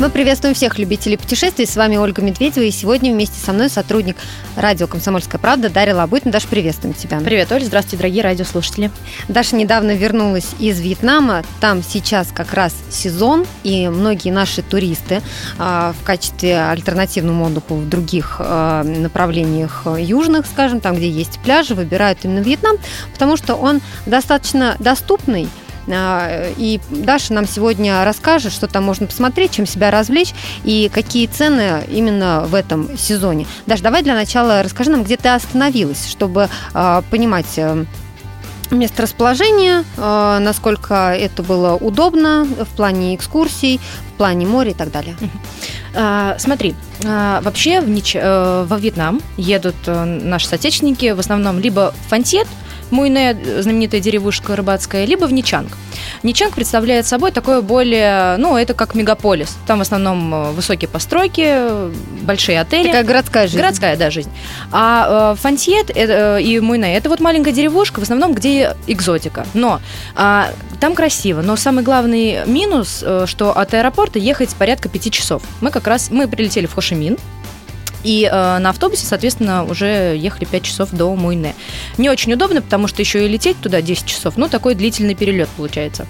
Мы приветствуем всех любителей путешествий. С вами Ольга Медведева. И сегодня вместе со мной сотрудник радио «Комсомольская правда» Дарья Лабутина. Даша, приветствуем тебя. Привет, Оль. Здравствуйте, дорогие радиослушатели. Даша недавно вернулась из Вьетнама. Там сейчас как раз сезон, и многие наши туристы э, в качестве альтернативному отдыху в других э, направлениях южных, скажем, там, где есть пляжи, выбирают именно Вьетнам, потому что он достаточно доступный, и Даша нам сегодня расскажет, что там можно посмотреть, чем себя развлечь и какие цены именно в этом сезоне. Даша, давай для начала расскажи нам, где ты остановилась, чтобы а, понимать э, место расположения, э, насколько это было удобно в плане экскурсий, в плане моря и так далее. А, смотри, а, вообще в Нич... э, во Вьетнам едут наши соотечественники в основном либо в Фантьет, Муйне, знаменитая деревушка рыбацкая, либо в Ничанг. Ничанг представляет собой такое более, ну, это как мегаполис. Там в основном э, высокие постройки, большие отели. Такая городская жизнь. Городская, да, жизнь. А э, Фантьет э, и Муйне – это вот маленькая деревушка, в основном, где экзотика. Но э, там красиво. Но самый главный минус, э, что от аэропорта ехать порядка пяти часов. Мы как раз, мы прилетели в Хошимин, и э, на автобусе, соответственно, уже ехали 5 часов до Муйне. Не очень удобно, потому что еще и лететь туда 10 часов. Ну, такой длительный перелет получается.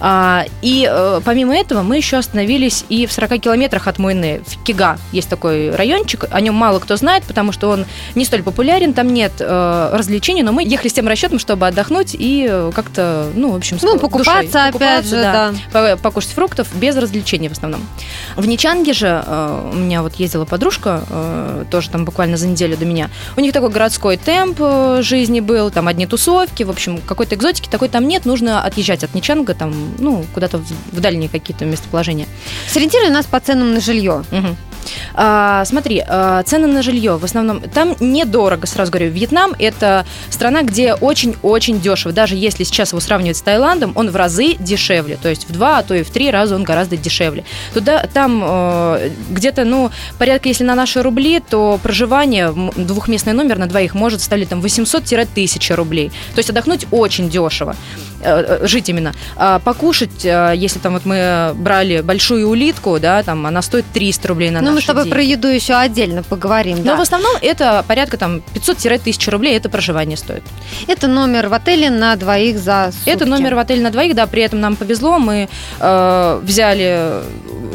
А, и э, помимо этого мы еще остановились и в 40 километрах от Мойны, в Кига. Есть такой райончик, о нем мало кто знает, потому что он не столь популярен, там нет э, развлечений, но мы ехали с тем расчетом, чтобы отдохнуть и э, как-то, ну, в общем, ну, покупаться, душой, опять покупаться, же, да, да. Покушать фруктов без развлечений в основном. В Ничанге же у меня вот ездила подружка, тоже там буквально за неделю до меня. У них такой городской темп жизни был, там одни тусовки, в общем, какой-то экзотики такой там нет, нужно отъезжать от Ничанга, там ну, куда-то в, дальние какие-то местоположения. Сориентируй нас по ценам на жилье. Угу. А, смотри, а, цены на жилье в основном там недорого, сразу говорю. Вьетнам это страна, где очень-очень дешево. Даже если сейчас его сравнивать с Таиландом, он в разы дешевле. То есть в два, а то и в три раза он гораздо дешевле. Туда, там э, где-то, ну, порядка, если на наши рубли, то проживание, двухместный номер на двоих может стоить там 800-1000 рублей. То есть отдохнуть очень дешево. Э, э, жить именно. А покушать, э, если там вот мы брали большую улитку, да, там она стоит 300 рублей на Ну, мы с тобой деньги. про еду еще отдельно поговорим, Но да. в основном это порядка там 500-1000 рублей, это проживание стоит. Это номер в отеле на двоих за сутки. Это номер в отеле на двоих, да, при этом нам повезло, мы э, взяли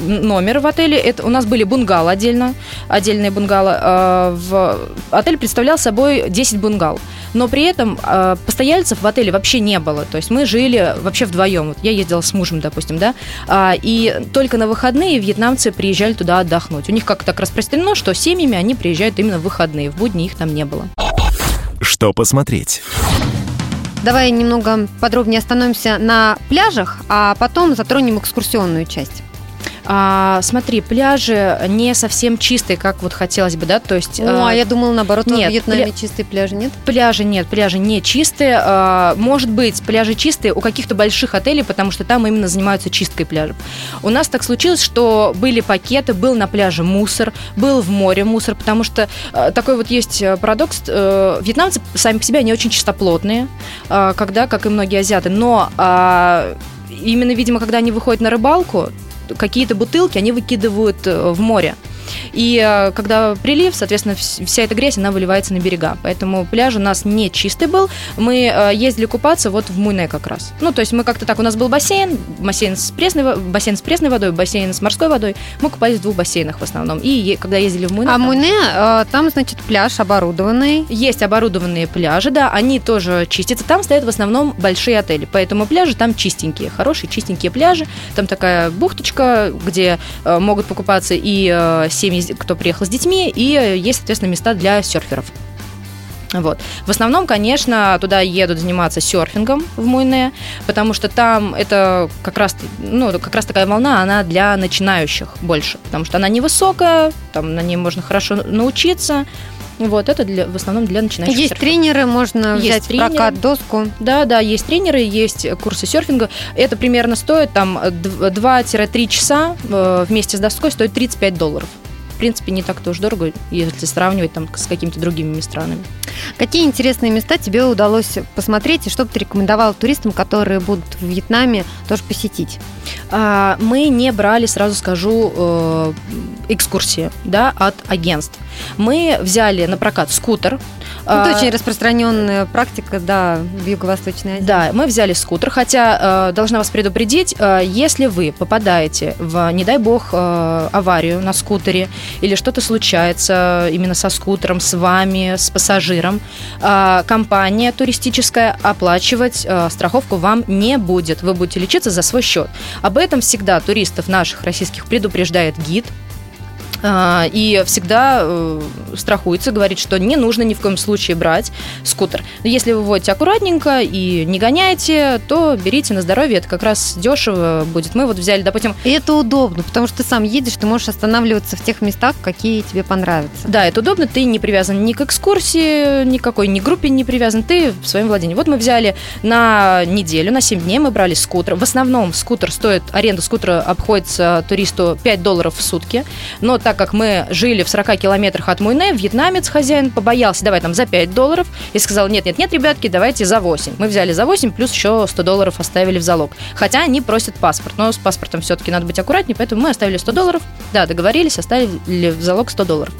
номер в отеле, это, у нас были бунгало отдельно, отдельные бунгало. Э, в, отель представлял собой 10 бунгал, но при этом э, постояльцев в отеле вообще не было, то есть мы жили вообще вдвоем. Вот я ездила с мужем, допустим, да, а, и только на выходные вьетнамцы приезжали туда отдохнуть. У них как-то так распространено, что семьями они приезжают именно в выходные. В будни их там не было. Что посмотреть? Давай немного подробнее остановимся на пляжах, а потом затронем экскурсионную часть. А, смотри, пляжи не совсем чистые, как вот хотелось бы, да, то есть... О, а я думала, наоборот, нет, в Вьетнаме пля... чистые пляжи, нет? Пляжи нет, пляжи не чистые. А, может быть, пляжи чистые у каких-то больших отелей, потому что там именно занимаются чисткой пляжев. У нас так случилось, что были пакеты, был на пляже мусор, был в море мусор, потому что а, такой вот есть парадокс. А, вьетнамцы сами по себе, они очень чистоплотные, а, когда, как и многие азиаты, но... А, именно, видимо, когда они выходят на рыбалку, какие-то бутылки они выкидывают э, в море. И э, когда прилив, соответственно, вся эта грязь, она выливается на берега. Поэтому пляж у нас не чистый был. Мы э, ездили купаться вот в Муйне как раз. Ну, то есть мы как-то так, у нас был бассейн, бассейн с пресной, бассейн с пресной водой, бассейн с морской водой. Мы купались в двух бассейнах в основном. И когда ездили в Муйне... А там... Муйне, там, значит, пляж оборудованный. Есть оборудованные пляжи, да, они тоже чистятся. Там стоят в основном большие отели, поэтому пляжи там чистенькие, хорошие чистенькие пляжи. Там такая бухточка, где могут покупаться и семьи, кто приехал с детьми, и есть, соответственно, места для серферов. Вот. В основном, конечно, туда едут заниматься серфингом в Муйне, потому что там это как раз, ну, как раз такая волна, она для начинающих больше, потому что она невысокая, там на ней можно хорошо научиться, вот, это для, в основном для начинающих Есть серферов. тренеры, можно есть взять тренеры. прокат доску. Да, да, есть тренеры, есть курсы серфинга. Это примерно стоит там 2-3 часа э, вместе с доской стоит 35 долларов. Принципе, не так-то уж дорого, если сравнивать там с какими-то другими странами. Какие интересные места тебе удалось посмотреть, и что бы ты рекомендовал туристам, которые будут в Вьетнаме, тоже посетить? А, мы не брали, сразу скажу, э, экскурсии да, от агентств. Мы взяли на прокат скутер, ну, это а, очень распространенная практика, да, в Юго-Восточной Азии. Да, мы взяли скутер, хотя э, должна вас предупредить, э, если вы попадаете в, не дай бог, аварию на скутере или что-то случается именно со скутером, с вами, с пассажиром, компания туристическая оплачивать страховку вам не будет. Вы будете лечиться за свой счет. Об этом всегда туристов наших российских предупреждает гид, и всегда э, страхуется, говорит, что не нужно ни в коем случае брать скутер. Но если вы водите аккуратненько и не гоняете, то берите на здоровье, это как раз дешево будет. Мы вот взяли, допустим... И это удобно, потому что ты сам едешь, ты можешь останавливаться в тех местах, какие тебе понравятся. Да, это удобно, ты не привязан ни к экскурсии, никакой ни группе не привязан, ты в своем владении. Вот мы взяли на неделю, на 7 дней мы брали скутер. В основном скутер стоит, аренда скутера обходится туристу 5 долларов в сутки, но так так как мы жили в 40 километрах от Муйне, вьетнамец, хозяин, побоялся, давай там за 5 долларов, и сказал, нет-нет-нет, ребятки, давайте за 8. Мы взяли за 8, плюс еще 100 долларов оставили в залог. Хотя они просят паспорт, но с паспортом все-таки надо быть аккуратнее, поэтому мы оставили 100 долларов, да, договорились, оставили в залог 100 долларов.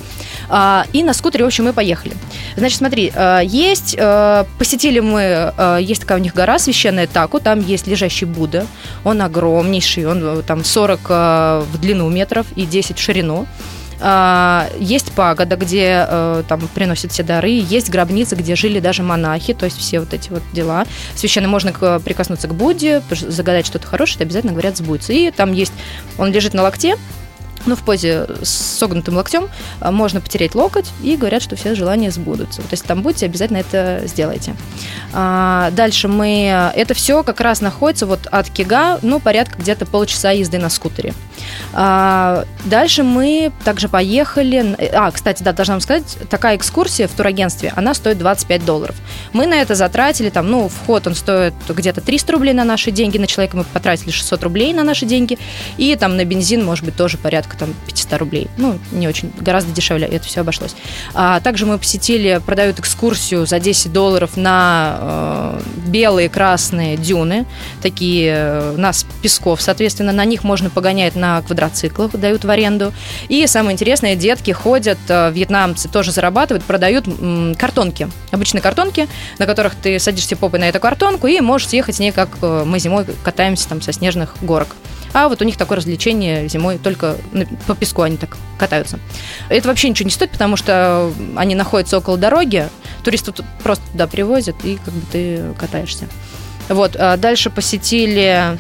А, и на скутере, в общем, мы поехали. Значит, смотри, а, есть, а, посетили мы, есть такая у них гора священная Таку, там есть лежащий Будда, он огромнейший, он там 40 в длину метров и 10 в ширину. А, есть пагода, где э, там приносят все дары, есть гробницы, где жили даже монахи, то есть все вот эти вот дела. Священно можно прикоснуться к Будде, загадать что-то хорошее, это обязательно говорят сбудется. И там есть, он лежит на локте, ну, в позе с согнутым локтем а, можно потереть локоть и говорят, что все желания сбудутся. То есть там будете, обязательно это сделайте. А, дальше мы... Это все как раз находится вот от Кига, ну, порядка где-то полчаса езды на скутере. А, дальше мы также поехали... А, кстати, да, должна вам сказать, такая экскурсия в турагентстве, она стоит 25 долларов. Мы на это затратили, там, ну, вход, он стоит где-то 300 рублей на наши деньги, на человека мы потратили 600 рублей на наши деньги, и там на бензин, может быть, тоже порядка порядка там 500 рублей. Ну, не очень, гораздо дешевле это все обошлось. А также мы посетили, продают экскурсию за 10 долларов на э, белые, красные дюны, такие э, нас песков, соответственно, на них можно погонять на квадроциклах, дают в аренду. И самое интересное, детки ходят, э, вьетнамцы тоже зарабатывают, продают м, картонки, обычные картонки, на которых ты садишься попой на эту картонку и можешь съехать с ней, как э, мы зимой катаемся там со снежных горок. А вот у них такое развлечение зимой только по песку они так катаются. Это вообще ничего не стоит, потому что они находятся около дороги, туристов просто туда привозят, и как бы ты катаешься. Вот, а дальше посетили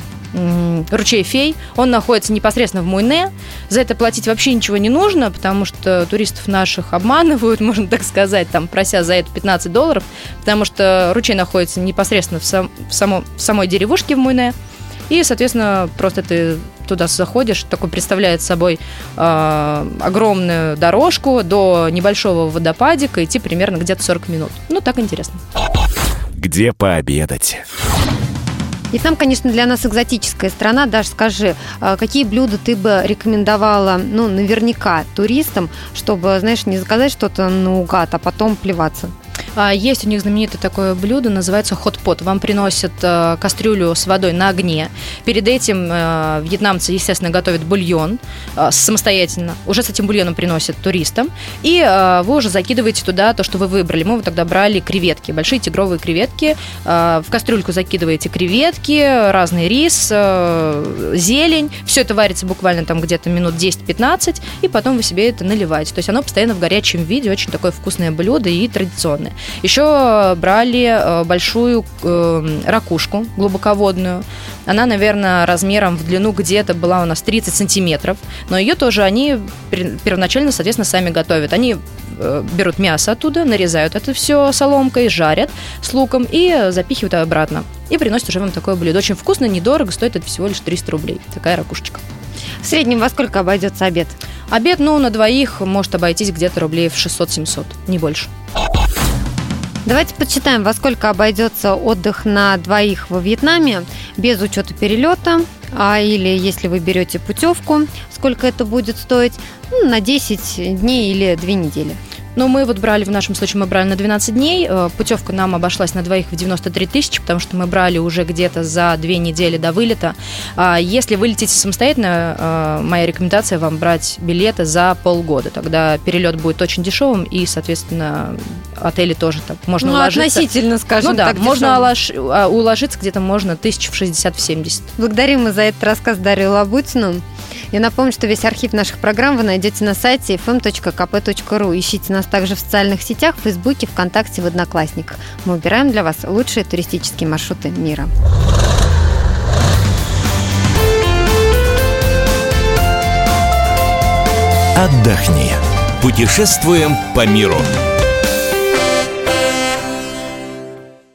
ручей Фей. Он находится непосредственно в Муйне. За это платить вообще ничего не нужно, потому что туристов наших обманывают, можно так сказать, там, прося за это 15 долларов, потому что ручей находится непосредственно в, сам, в, само, в самой деревушке в Муйне. И, соответственно, просто ты туда заходишь, такой представляет собой э, огромную дорожку до небольшого водопадика, идти примерно где-то 40 минут. Ну, так интересно. Где пообедать? И там, конечно, для нас экзотическая страна. Даже скажи, а, какие блюда ты бы рекомендовала, ну, наверняка туристам, чтобы, знаешь, не заказать что-то наугад, а потом плеваться? А, есть у них знаменитое такое блюдо, называется хот-пот. Вам приносят э, кастрюлю с водой на огне. Перед этим э, вьетнамцы, естественно, готовят бульон э, самостоятельно. Уже с этим бульоном приносят туристам. И вы уже закидываете туда то, что вы выбрали. Мы тогда брали креветки, большие тигровые креветки. В кастрюльку закидываете креветки, разный рис, зелень. Все это варится буквально там где-то минут 10-15, и потом вы себе это наливаете. То есть оно постоянно в горячем виде, очень такое вкусное блюдо и традиционное. Еще брали э, большую э, ракушку глубоководную. Она, наверное, размером в длину где-то была у нас 30 сантиметров. Но ее тоже они первоначально, соответственно, сами готовят. Они э, берут мясо оттуда, нарезают это все соломкой, жарят с луком и запихивают обратно. И приносят уже вам такое блюдо. Очень вкусно, недорого, стоит это всего лишь 300 рублей. Такая ракушечка. В среднем во сколько обойдется обед? Обед, ну, на двоих может обойтись где-то рублей в 600-700, не больше. Давайте подсчитаем, во сколько обойдется отдых на двоих во Вьетнаме без учета перелета, А или если вы берете путевку, сколько это будет стоить? Ну, на 10 дней или 2 недели. Но мы вот брали, в нашем случае мы брали на 12 дней. Э, путевка нам обошлась на двоих в 93 тысячи, потому что мы брали уже где-то за две недели до вылета. А если вы летите самостоятельно, э, моя рекомендация вам брать билеты за полгода. Тогда перелет будет очень дешевым, и, соответственно, отели тоже так можно ну, уложиться. относительно, скажем ну, да, так, можно улож... А, уложиться где-то можно тысяч в 60-70. Благодарим мы за этот рассказ Дарью Лабутину. Я напомню, что весь архив наших программ вы найдете на сайте fm.kp.ru. Ищите нас также в социальных сетях, в Фейсбуке, ВКонтакте, в Одноклассниках. Мы выбираем для вас лучшие туристические маршруты мира. Отдохни. Путешествуем по миру.